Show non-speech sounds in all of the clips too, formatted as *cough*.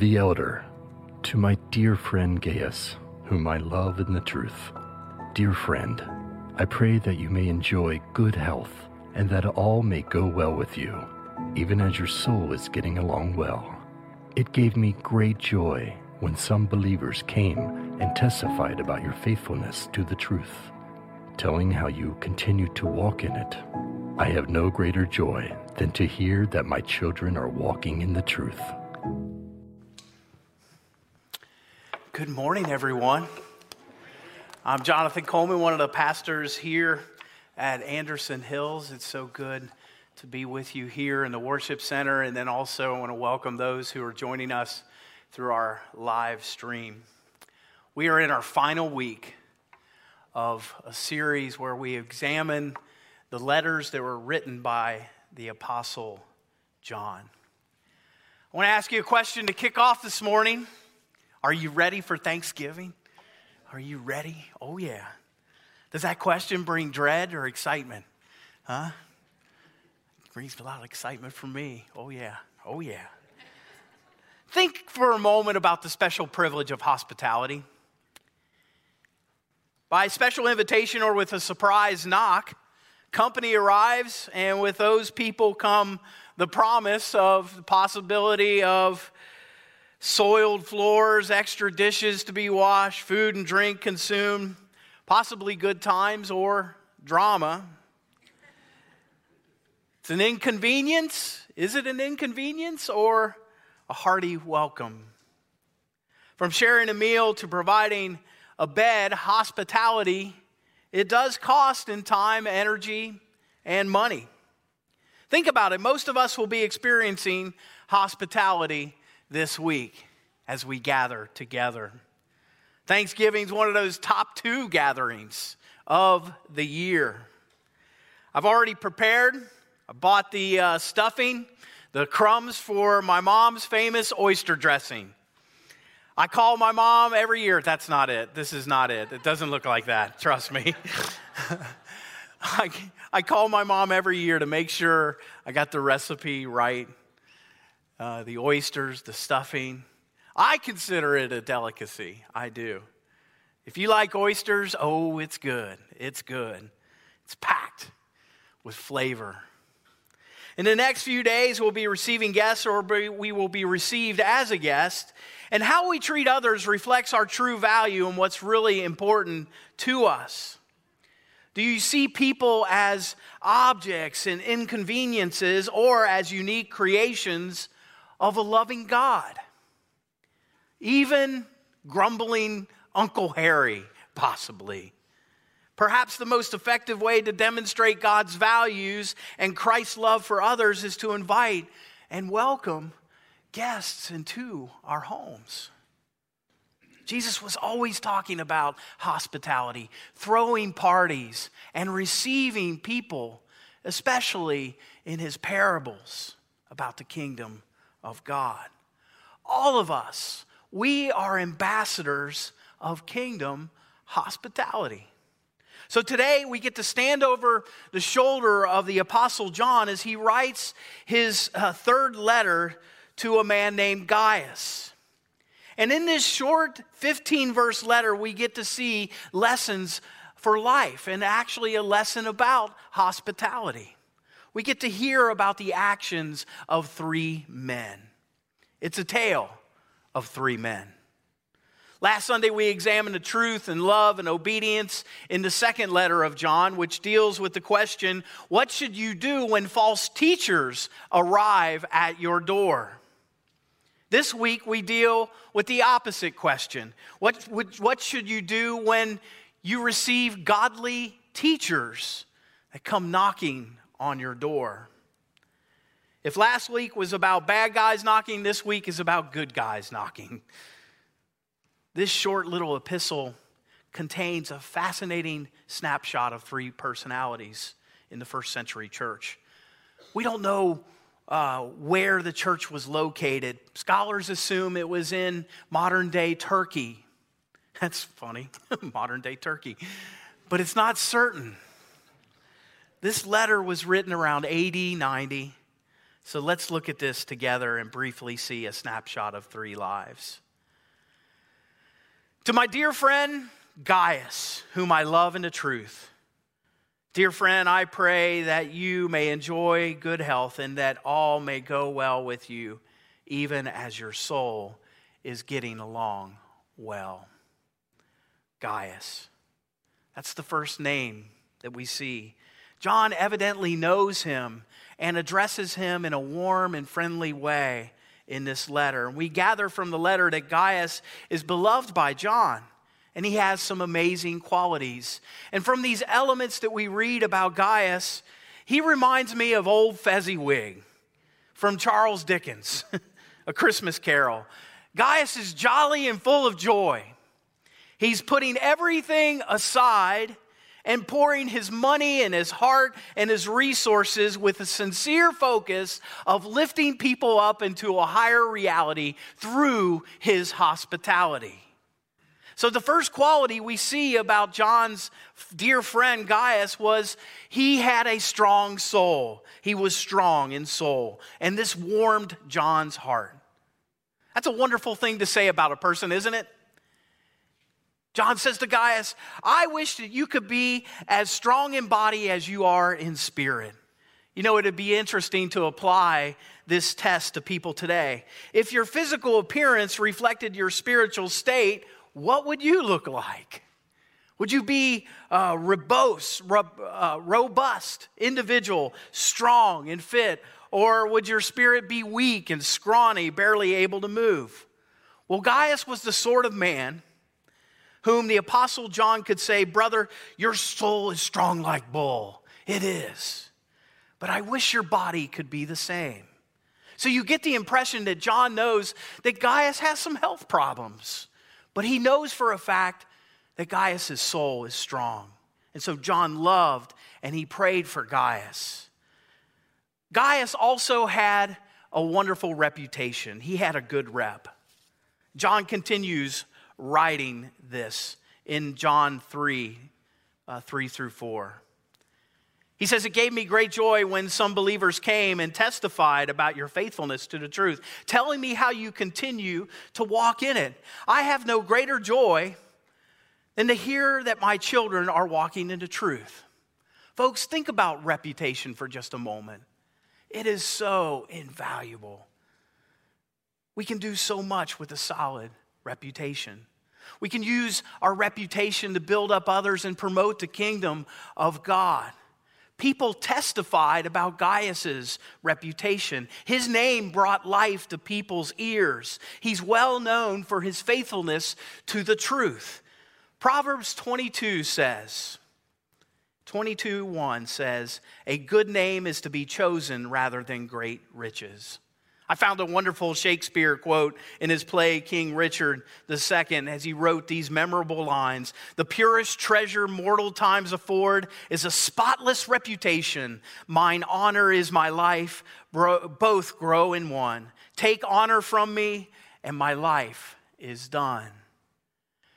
The Elder, to my dear friend Gaius, whom I love in the truth. Dear friend, I pray that you may enjoy good health and that all may go well with you, even as your soul is getting along well. It gave me great joy when some believers came and testified about your faithfulness to the truth, telling how you continue to walk in it. I have no greater joy than to hear that my children are walking in the truth. Good morning, everyone. I'm Jonathan Coleman, one of the pastors here at Anderson Hills. It's so good to be with you here in the worship center, and then also I want to welcome those who are joining us through our live stream. We are in our final week of a series where we examine the letters that were written by the Apostle John. I want to ask you a question to kick off this morning. Are you ready for Thanksgiving? Are you ready? Oh, yeah. Does that question bring dread or excitement? Huh? It brings a lot of excitement for me. Oh, yeah. Oh, yeah. Think for a moment about the special privilege of hospitality. By special invitation or with a surprise knock, company arrives, and with those people come the promise of the possibility of soiled floors, extra dishes to be washed, food and drink consumed, possibly good times or drama. It's an inconvenience. Is it an inconvenience or a hearty welcome? From sharing a meal to providing a bed, hospitality, it does cost in time, energy, and money. Think about it. Most of us will be experiencing hospitality this week as we gather together. Thanksgiving is one of those top two gatherings of the year. I've already prepared. I bought the uh, stuffing, the crumbs for my mom's famous oyster dressing. I call my mom every year. That's not it. This is not it. It doesn't look like that. Trust me. *laughs* I, I call my mom every year to make sure I got the recipe right uh, the oysters, the stuffing. I consider it a delicacy. I do. If you like oysters, oh, it's good. It's good. It's packed with flavor. In the next few days, we'll be receiving guests or we will be received as a guest. And how we treat others reflects our true value and what's really important to us. Do you see people as objects and inconveniences or as unique creations of a loving God. Even grumbling Uncle Harry, possibly. Perhaps the most effective way to demonstrate God's values and Christ's love for others is to invite and welcome guests into our homes. Jesus was always talking about hospitality, throwing parties, and receiving people, especially in his parables about the kingdom of God. All of us, we are ambassadors of kingdom hospitality. So today we get to stand over the shoulder of the Apostle John as he writes his uh, third letter to a man named Gaius. And in this short 15 verse letter, we get to see lessons for life and actually a lesson about hospitality we get to hear about the actions of three men. It's a tale of three men. Last Sunday, we examined the truth and love and obedience in the second letter of John, which deals with the question what should you do when false teachers arrive at your door? This week, we deal with the opposite question what, what should you do when you receive godly teachers that come knocking on your door. If last week was about bad guys knocking, this week is about good guys knocking. This short little epistle contains a fascinating snapshot of three personalities in the first century church. We don't know uh, where the church was located. Scholars assume it was in modern day Turkey. That's funny, *laughs* modern day Turkey. But it's not certain. This letter was written around AD 90 So let's look at this together and briefly see a snapshot of three lives. To my dear friend Gaius, whom I love in the truth, dear friend, I pray that you may enjoy good health and that all may go well with you, even as your soul is getting along well. Gaius. That's the first name that we see. John evidently knows him and addresses him in a warm and friendly way in this letter. We gather from the letter that Gaius is beloved by John and he has some amazing qualities. And from these elements that we read about Gaius, he reminds me of Old Fezziwig from Charles Dickens, *laughs* A Christmas Carol. Gaius is jolly and full of joy. He's putting everything aside and pouring his money and his heart and his resources with a sincere focus of lifting people up into a higher reality through his hospitality. So, the first quality we see about John's dear friend Gaius was he had a strong soul. He was strong in soul. And this warmed John's heart. That's a wonderful thing to say about a person, isn't it? John says to Gaius, I wish that you could be as strong in body as you are in spirit. You know, it'd be interesting to apply this test to people today. If your physical appearance reflected your spiritual state, what would you look like? Would you be a robust, robust individual, strong and fit? Or would your spirit be weak and scrawny, barely able to move? Well, Gaius was the sort of man whom the Apostle John could say, Brother, your soul is strong like bull. It is. But I wish your body could be the same. So you get the impression that John knows that Gaius has some health problems, but he knows for a fact that Gaius' soul is strong. And so John loved and he prayed for Gaius. Gaius also had a wonderful reputation, he had a good rep. John continues writing this in John 3 uh, 3 through 4. He says, It gave me great joy when some believers came and testified about your faithfulness to the truth, telling me how you continue to walk in it. I have no greater joy than to hear that my children are walking into truth. Folks, think about reputation for just a moment. It is so invaluable. We can do so much with a solid reputation. We can use our reputation to build up others and promote the kingdom of God. People testified about Gaius's reputation. His name brought life to people's ears. He's well known for his faithfulness to the truth. Proverbs 22 says, 22 1 says, A good name is to be chosen rather than great riches. I found a wonderful Shakespeare quote in his play King Richard II as he wrote these memorable lines The purest treasure mortal times afford is a spotless reputation. Mine honor is my life, both grow in one. Take honor from me, and my life is done.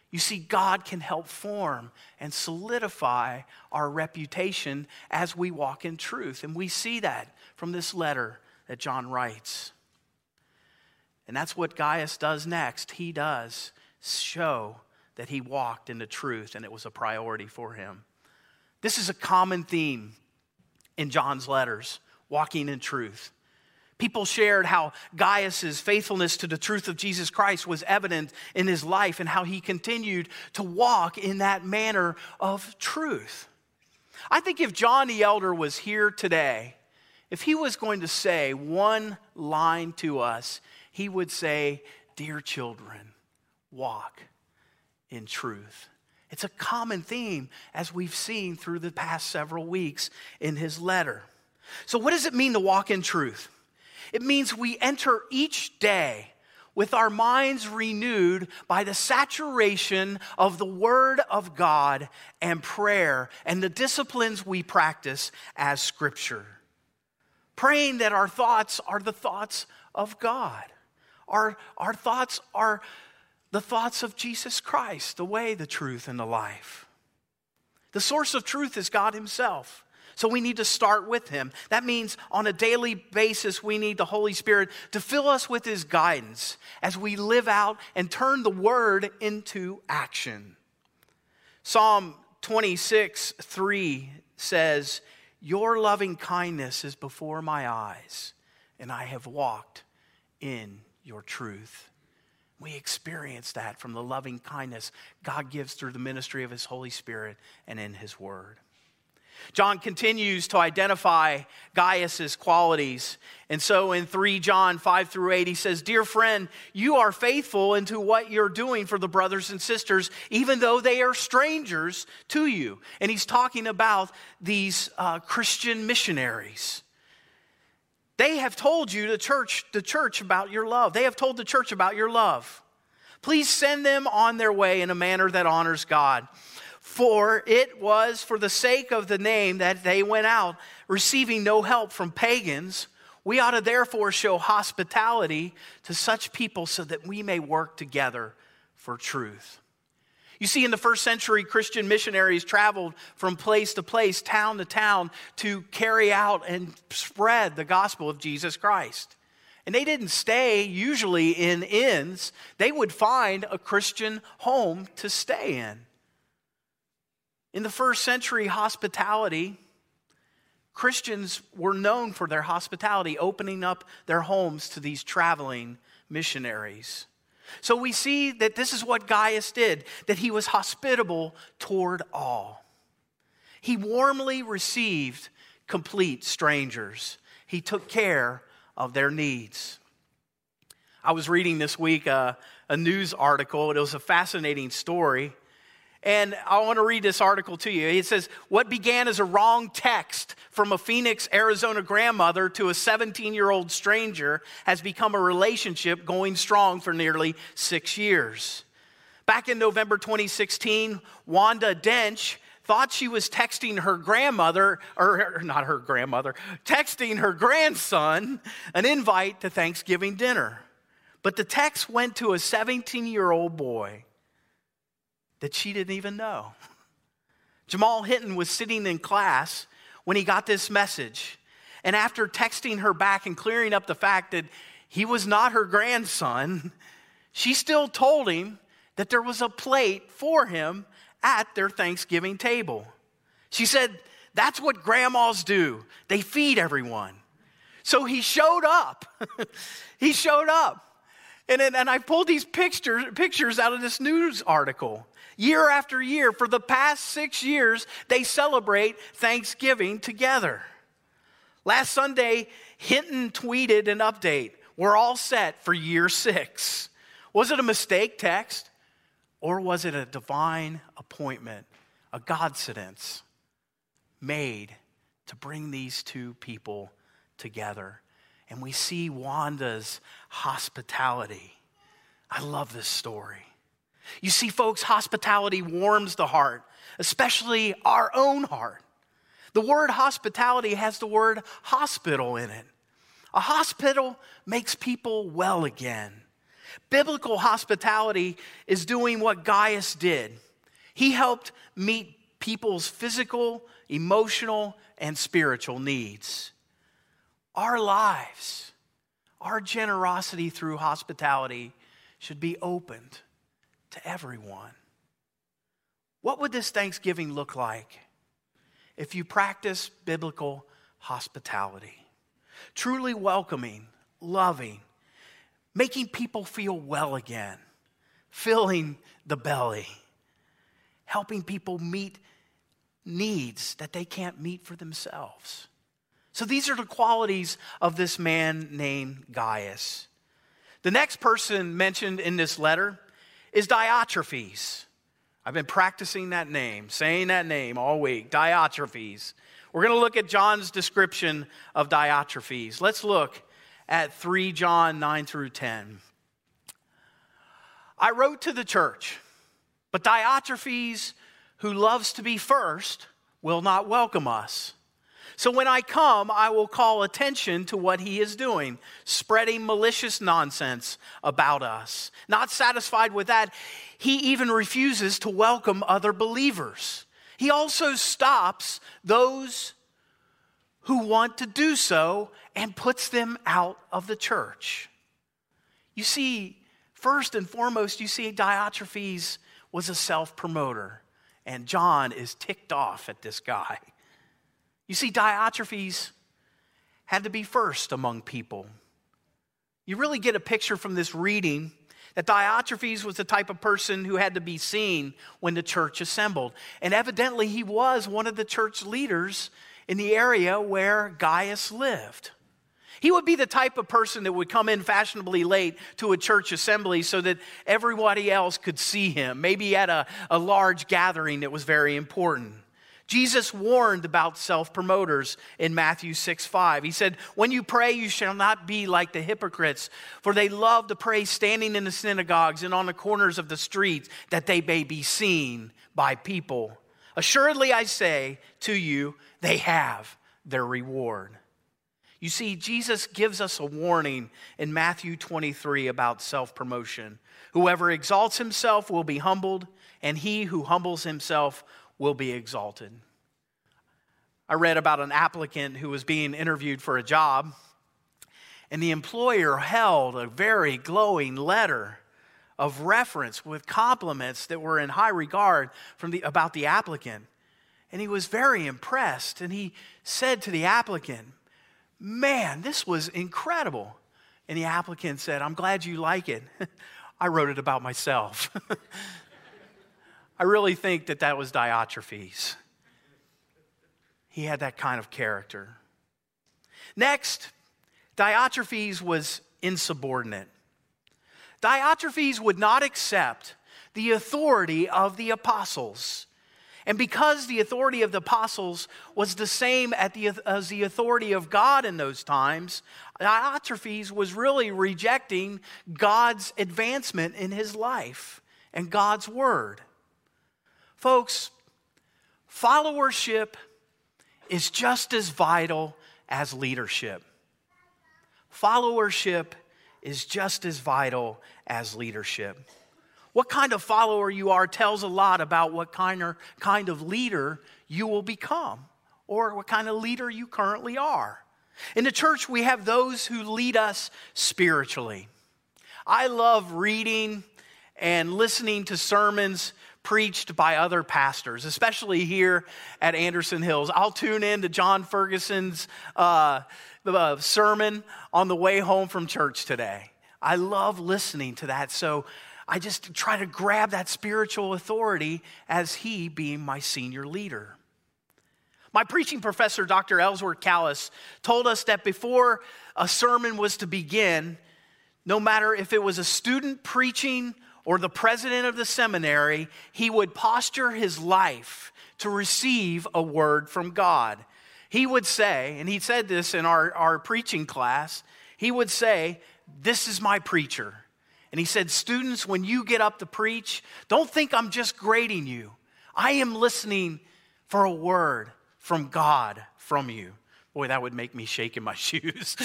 You see, God can help form and solidify our reputation as we walk in truth. And we see that from this letter that John writes. And that's what Gaius does next. He does show that he walked in the truth and it was a priority for him. This is a common theme in John's letters walking in truth. People shared how Gaius's faithfulness to the truth of Jesus Christ was evident in his life and how he continued to walk in that manner of truth. I think if John the Elder was here today, if he was going to say one line to us, he would say, Dear children, walk in truth. It's a common theme as we've seen through the past several weeks in his letter. So, what does it mean to walk in truth? It means we enter each day with our minds renewed by the saturation of the Word of God and prayer and the disciplines we practice as Scripture. Praying that our thoughts are the thoughts of God. Our, our thoughts are the thoughts of Jesus Christ, the way, the truth, and the life. The source of truth is God Himself. So we need to start with Him. That means on a daily basis, we need the Holy Spirit to fill us with His guidance as we live out and turn the Word into action. Psalm 26, 3 says, Your loving kindness is before my eyes, and I have walked in your truth. We experience that from the loving kindness God gives through the ministry of His Holy Spirit and in His Word. John continues to identify Gaius's qualities. And so in 3 John 5 through 8, he says, Dear friend, you are faithful into what you're doing for the brothers and sisters, even though they are strangers to you. And he's talking about these uh, Christian missionaries. They have told you, the church, the church, about your love. They have told the church about your love. Please send them on their way in a manner that honors God. For it was for the sake of the name that they went out, receiving no help from pagans. We ought to therefore show hospitality to such people so that we may work together for truth. You see, in the first century, Christian missionaries traveled from place to place, town to town, to carry out and spread the gospel of Jesus Christ. And they didn't stay usually in inns, they would find a Christian home to stay in. In the first century, hospitality, Christians were known for their hospitality, opening up their homes to these traveling missionaries. So we see that this is what Gaius did, that he was hospitable toward all. He warmly received complete strangers, he took care of their needs. I was reading this week a news article, it was a fascinating story and I want to read this article to you. It says, What began as a wrong text from a Phoenix, Arizona grandmother to a 17 year old stranger has become a relationship going strong for nearly six years. Back in November 2016, Wanda Dench thought she was texting her grandmother, or not her grandmother, texting her grandson an invite to Thanksgiving dinner. But the text went to a 17 year old boy that she didn't even know. *laughs* Jamal Hinton was sitting in class when he got this message. And after texting her back and clearing up the fact that he was not her grandson, *laughs* she still told him that there was a plate for him at their Thanksgiving table. She said, That's what grandmas do, they feed everyone. So he showed up. *laughs* he showed up. And, and I pulled these pictures, pictures out of this news article. Year after year, for the past six years, they celebrate Thanksgiving together. Last Sunday, Hinton tweeted an update. We're all set for year six. Was it a mistake text? Or was it a divine appointment, a Godcidence made to bring these two people together? And we see Wanda's hospitality. I love this story. You see, folks, hospitality warms the heart, especially our own heart. The word hospitality has the word hospital in it. A hospital makes people well again. Biblical hospitality is doing what Gaius did. He helped meet people's physical, emotional, and spiritual needs. Our lives, our generosity through hospitality should be opened to everyone. What would this Thanksgiving look like if you practice biblical hospitality? Truly welcoming, loving, making people feel well again, filling the belly, helping people meet needs that they can't meet for themselves. So these are the qualities of this man named Gaius. The next person mentioned in this letter is Diotrephes. I've been practicing that name, saying that name all week. Diotrephes. We're going to look at John's description of Diotrephes. Let's look at 3 John 9 through 10. I wrote to the church, but Diotrephes, who loves to be first, will not welcome us. So when I come, I will call attention to what he is doing, spreading malicious nonsense about us. Not satisfied with that, he even refuses to welcome other believers. He also stops those who want to do so and puts them out of the church. You see, first and foremost, you see Diotrephes was a self promoter, and John is ticked off at this guy. You see, Diotrephes had to be first among people. You really get a picture from this reading that Diotrephes was the type of person who had to be seen when the church assembled. And evidently, he was one of the church leaders in the area where Gaius lived. He would be the type of person that would come in fashionably late to a church assembly so that everybody else could see him, maybe at a, a large gathering that was very important. Jesus warned about self promoters in Matthew 6 5. He said, When you pray, you shall not be like the hypocrites, for they love to pray standing in the synagogues and on the corners of the streets, that they may be seen by people. Assuredly, I say to you, they have their reward. You see, Jesus gives us a warning in Matthew 23 about self promotion. Whoever exalts himself will be humbled, and he who humbles himself will be exalted. I read about an applicant who was being interviewed for a job, and the employer held a very glowing letter of reference with compliments that were in high regard from the, about the applicant. And he was very impressed, and he said to the applicant, Man, this was incredible. And the applicant said, I'm glad you like it. *laughs* I wrote it about myself. *laughs* I really think that that was Diotrephes. He had that kind of character. Next, Diotrephes was insubordinate. Diotrephes would not accept the authority of the apostles. And because the authority of the apostles was the same the, as the authority of God in those times, Diotrephes was really rejecting God's advancement in his life and God's word. Folks, followership is just as vital as leadership. Followership is just as vital as leadership. What kind of follower you are tells a lot about what kind of, kind of leader you will become or what kind of leader you currently are. In the church, we have those who lead us spiritually. I love reading and listening to sermons preached by other pastors, especially here at Anderson Hills. I'll tune in to John Ferguson's uh, uh, sermon on the way home from church today. I love listening to that. So I just try to grab that spiritual authority as he being my senior leader. My preaching professor, Dr. Ellsworth Kalas, told us that before a sermon was to begin, no matter if it was a student preaching or the president of the seminary, he would posture his life to receive a word from God. He would say, and he said this in our, our preaching class, he would say, This is my preacher. And he said, Students, when you get up to preach, don't think I'm just grading you. I am listening for a word from God from you. Boy, that would make me shake in my *laughs* shoes.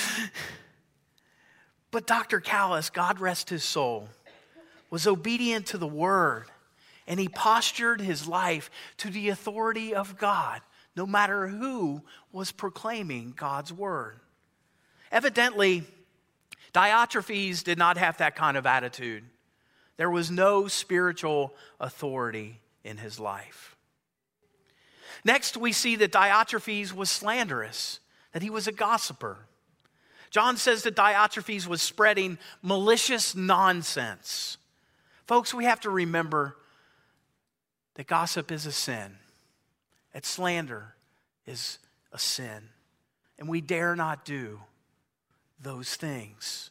but Dr. Kalas, God rest his soul, was obedient to the word, and he postured his life to the authority of God, no matter who was proclaiming God's word. Evidently, Diotrephes did not have that kind of attitude. There was no spiritual authority in his life. Next, we see that Diotrephes was slanderous, that he was a gossiper. John says that Diotrephes was spreading malicious nonsense. Folks, we have to remember that gossip is a sin, that slander is a sin, and we dare not do those things.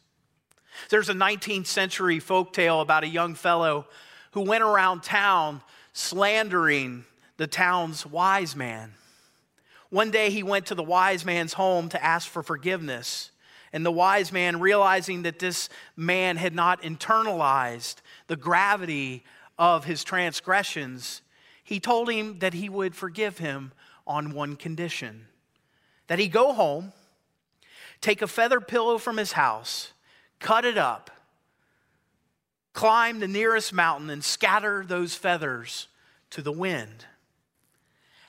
There's a 19th century folk tale about a young fellow who went around town slandering the town's wise man. One day he went to the wise man's home to ask for forgiveness. And the wise man, realizing that this man had not internalized the gravity of his transgressions, he told him that he would forgive him on one condition that he go home, take a feather pillow from his house, cut it up, climb the nearest mountain, and scatter those feathers to the wind.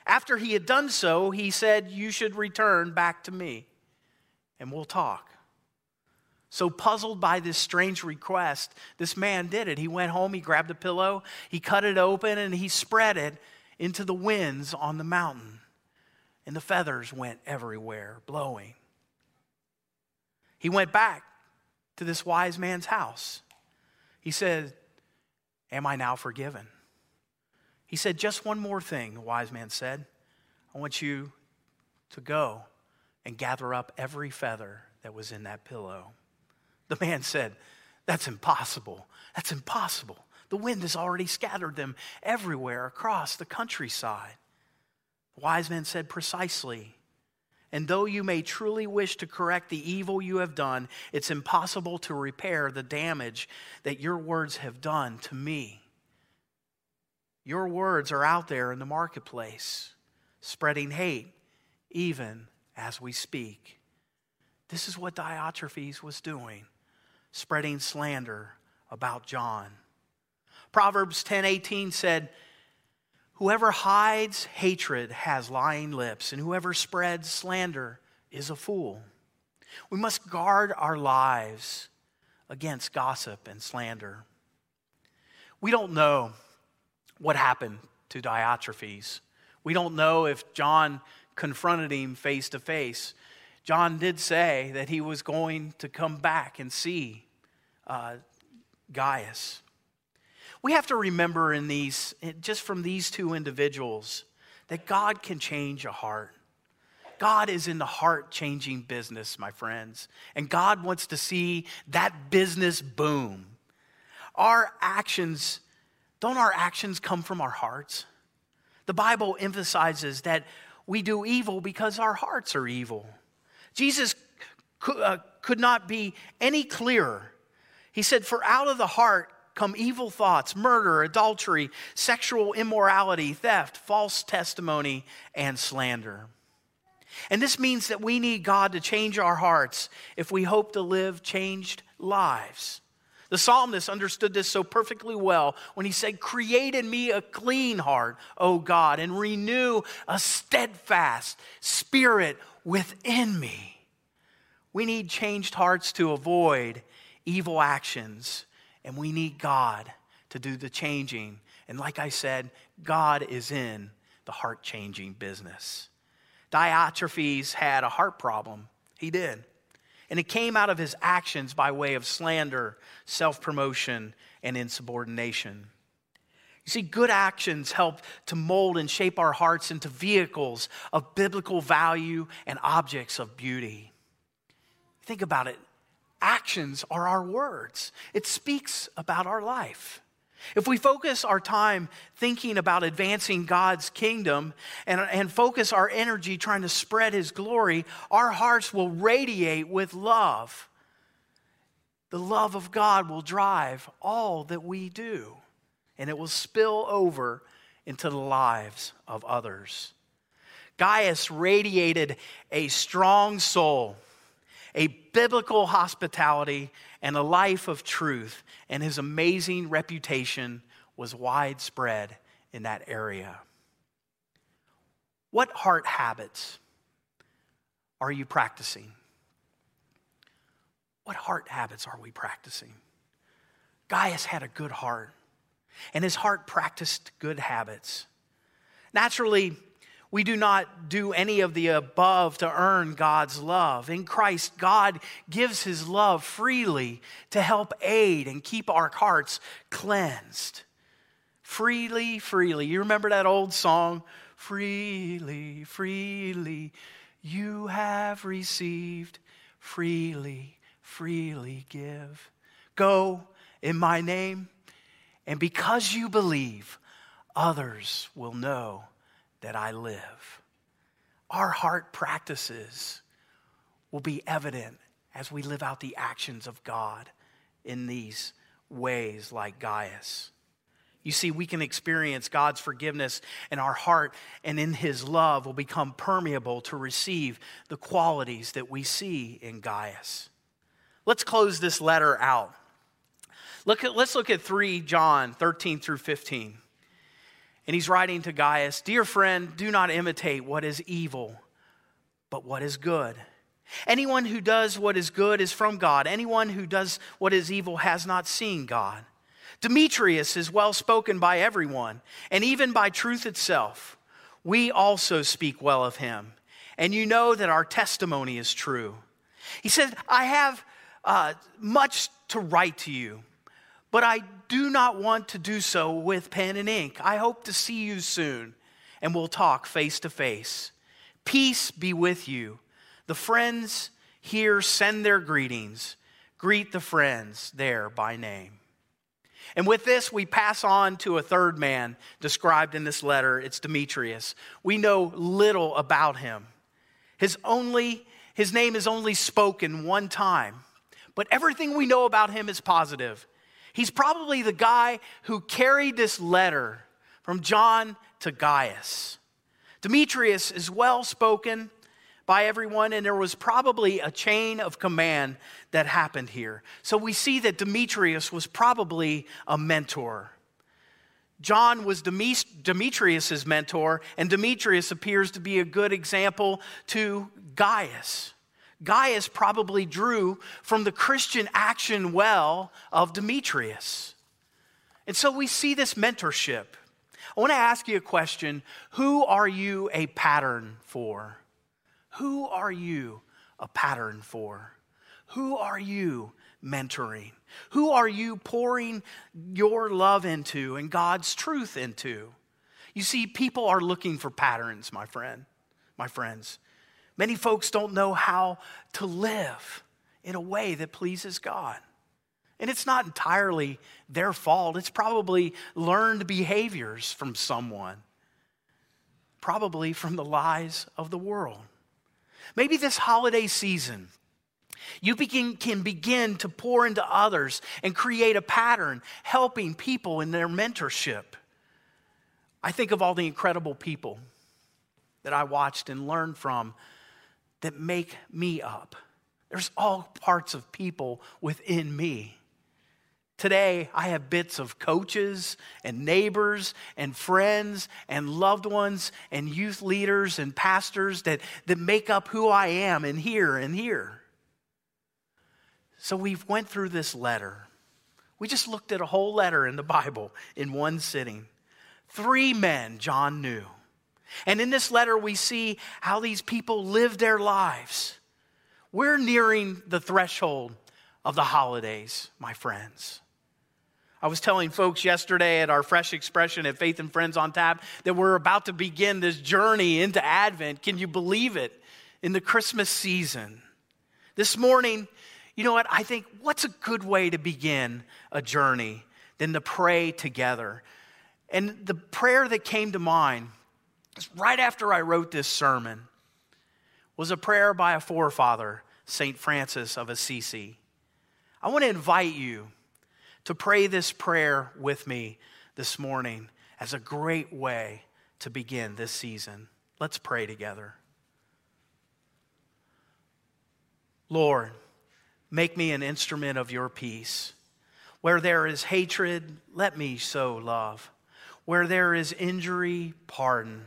After he had done so, he said, You should return back to me and we'll talk. So, puzzled by this strange request, this man did it. He went home, he grabbed a pillow, he cut it open, and he spread it into the winds on the mountain. And the feathers went everywhere, blowing. He went back to this wise man's house. He said, Am I now forgiven? He said, Just one more thing, the wise man said. I want you to go and gather up every feather that was in that pillow. The man said, That's impossible. That's impossible. The wind has already scattered them everywhere across the countryside. The wise man said, Precisely. And though you may truly wish to correct the evil you have done, it's impossible to repair the damage that your words have done to me. Your words are out there in the marketplace, spreading hate, even as we speak. This is what Diotrephes was doing, spreading slander about John. Proverbs 10:18 said, Whoever hides hatred has lying lips, and whoever spreads slander is a fool. We must guard our lives against gossip and slander. We don't know what happened to Diotrephes. We don't know if John confronted him face to face. John did say that he was going to come back and see uh, Gaius. We have to remember in these, just from these two individuals, that God can change a heart. God is in the heart changing business, my friends. And God wants to see that business boom. Our actions, don't our actions come from our hearts? The Bible emphasizes that we do evil because our hearts are evil. Jesus uh, could not be any clearer. He said, For out of the heart come evil thoughts, murder, adultery, sexual immorality, theft, false testimony, and slander. And this means that we need God to change our hearts if we hope to live changed lives. The psalmist understood this so perfectly well when he said, Create in me a clean heart, O God, and renew a steadfast spirit within me. We need changed hearts to avoid evil actions, and we need God to do the changing. And like I said, God is in the heart changing business. Diotrephes had a heart problem. He did. And it came out of his actions by way of slander, self promotion, and insubordination. You see, good actions help to mold and shape our hearts into vehicles of biblical value and objects of beauty. Think about it actions are our words, it speaks about our life. If we focus our time thinking about advancing God's kingdom and, and focus our energy trying to spread His glory, our hearts will radiate with love. The love of God will drive all that we do, and it will spill over into the lives of others. Gaius radiated a strong soul, a biblical hospitality, and a life of truth, and his amazing reputation was widespread in that area. What heart habits are you practicing? What heart habits are we practicing? Gaius had a good heart, and his heart practiced good habits. Naturally, we do not do any of the above to earn God's love. In Christ, God gives his love freely to help aid and keep our hearts cleansed. Freely, freely. You remember that old song? Freely, freely, you have received. Freely, freely give. Go in my name, and because you believe, others will know that I live. Our heart practices will be evident as we live out the actions of God in these ways, like Gaius. You see, we can experience God's forgiveness in our heart, and in His love will become permeable to receive the qualities that we see in Gaius. Let's close this letter out. Look at, let's look at 3 John 13 through 15. And he's writing to Gaius Dear friend, do not imitate what is evil, but what is good. Anyone who does what is good is from God. Anyone who does what is evil has not seen God. Demetrius is well spoken by everyone, and even by truth itself. We also speak well of him, and you know that our testimony is true. He said, I have uh, much to write to you, but I do not want to do so with pen and ink. I hope to see you soon, and we'll talk face to face. Peace be with you. The friends here send their greetings. Greet the friends there by name. And with this, we pass on to a third man described in this letter. It's Demetrius. We know little about him. His, only, his name is only spoken one time, but everything we know about him is positive. He's probably the guy who carried this letter from John to Gaius. Demetrius is well spoken by everyone, and there was probably a chain of command that happened here. So we see that Demetrius was probably a mentor. John was Demetrius's mentor, and Demetrius appears to be a good example to Gaius. Gaius probably drew from the Christian action well of Demetrius. And so we see this mentorship. I want to ask you a question Who are you a pattern for? Who are you a pattern for? Who are you mentoring? Who are you pouring your love into and God's truth into? You see, people are looking for patterns, my friend, my friends. Many folks don't know how to live in a way that pleases God. And it's not entirely their fault. It's probably learned behaviors from someone, probably from the lies of the world. Maybe this holiday season, you begin, can begin to pour into others and create a pattern, helping people in their mentorship. I think of all the incredible people that I watched and learned from that make me up. There's all parts of people within me. Today, I have bits of coaches and neighbors and friends and loved ones and youth leaders and pastors that, that make up who I am and here and here. So we've went through this letter. We just looked at a whole letter in the Bible in one sitting. Three men John knew. And in this letter, we see how these people live their lives. We're nearing the threshold of the holidays, my friends. I was telling folks yesterday at our Fresh Expression at Faith and Friends on Tap that we're about to begin this journey into Advent. Can you believe it? In the Christmas season. This morning, you know what? I think what's a good way to begin a journey than to pray together? And the prayer that came to mind right after I wrote this sermon was a prayer by a forefather, St. Francis of Assisi. I want to invite you to pray this prayer with me this morning as a great way to begin this season. Let's pray together. Lord, make me an instrument of your peace. Where there is hatred, let me sow love. Where there is injury, pardon.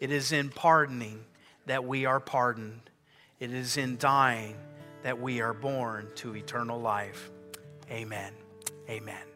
it is in pardoning that we are pardoned, it is in dying that we are born to eternal life. Amen. Amen.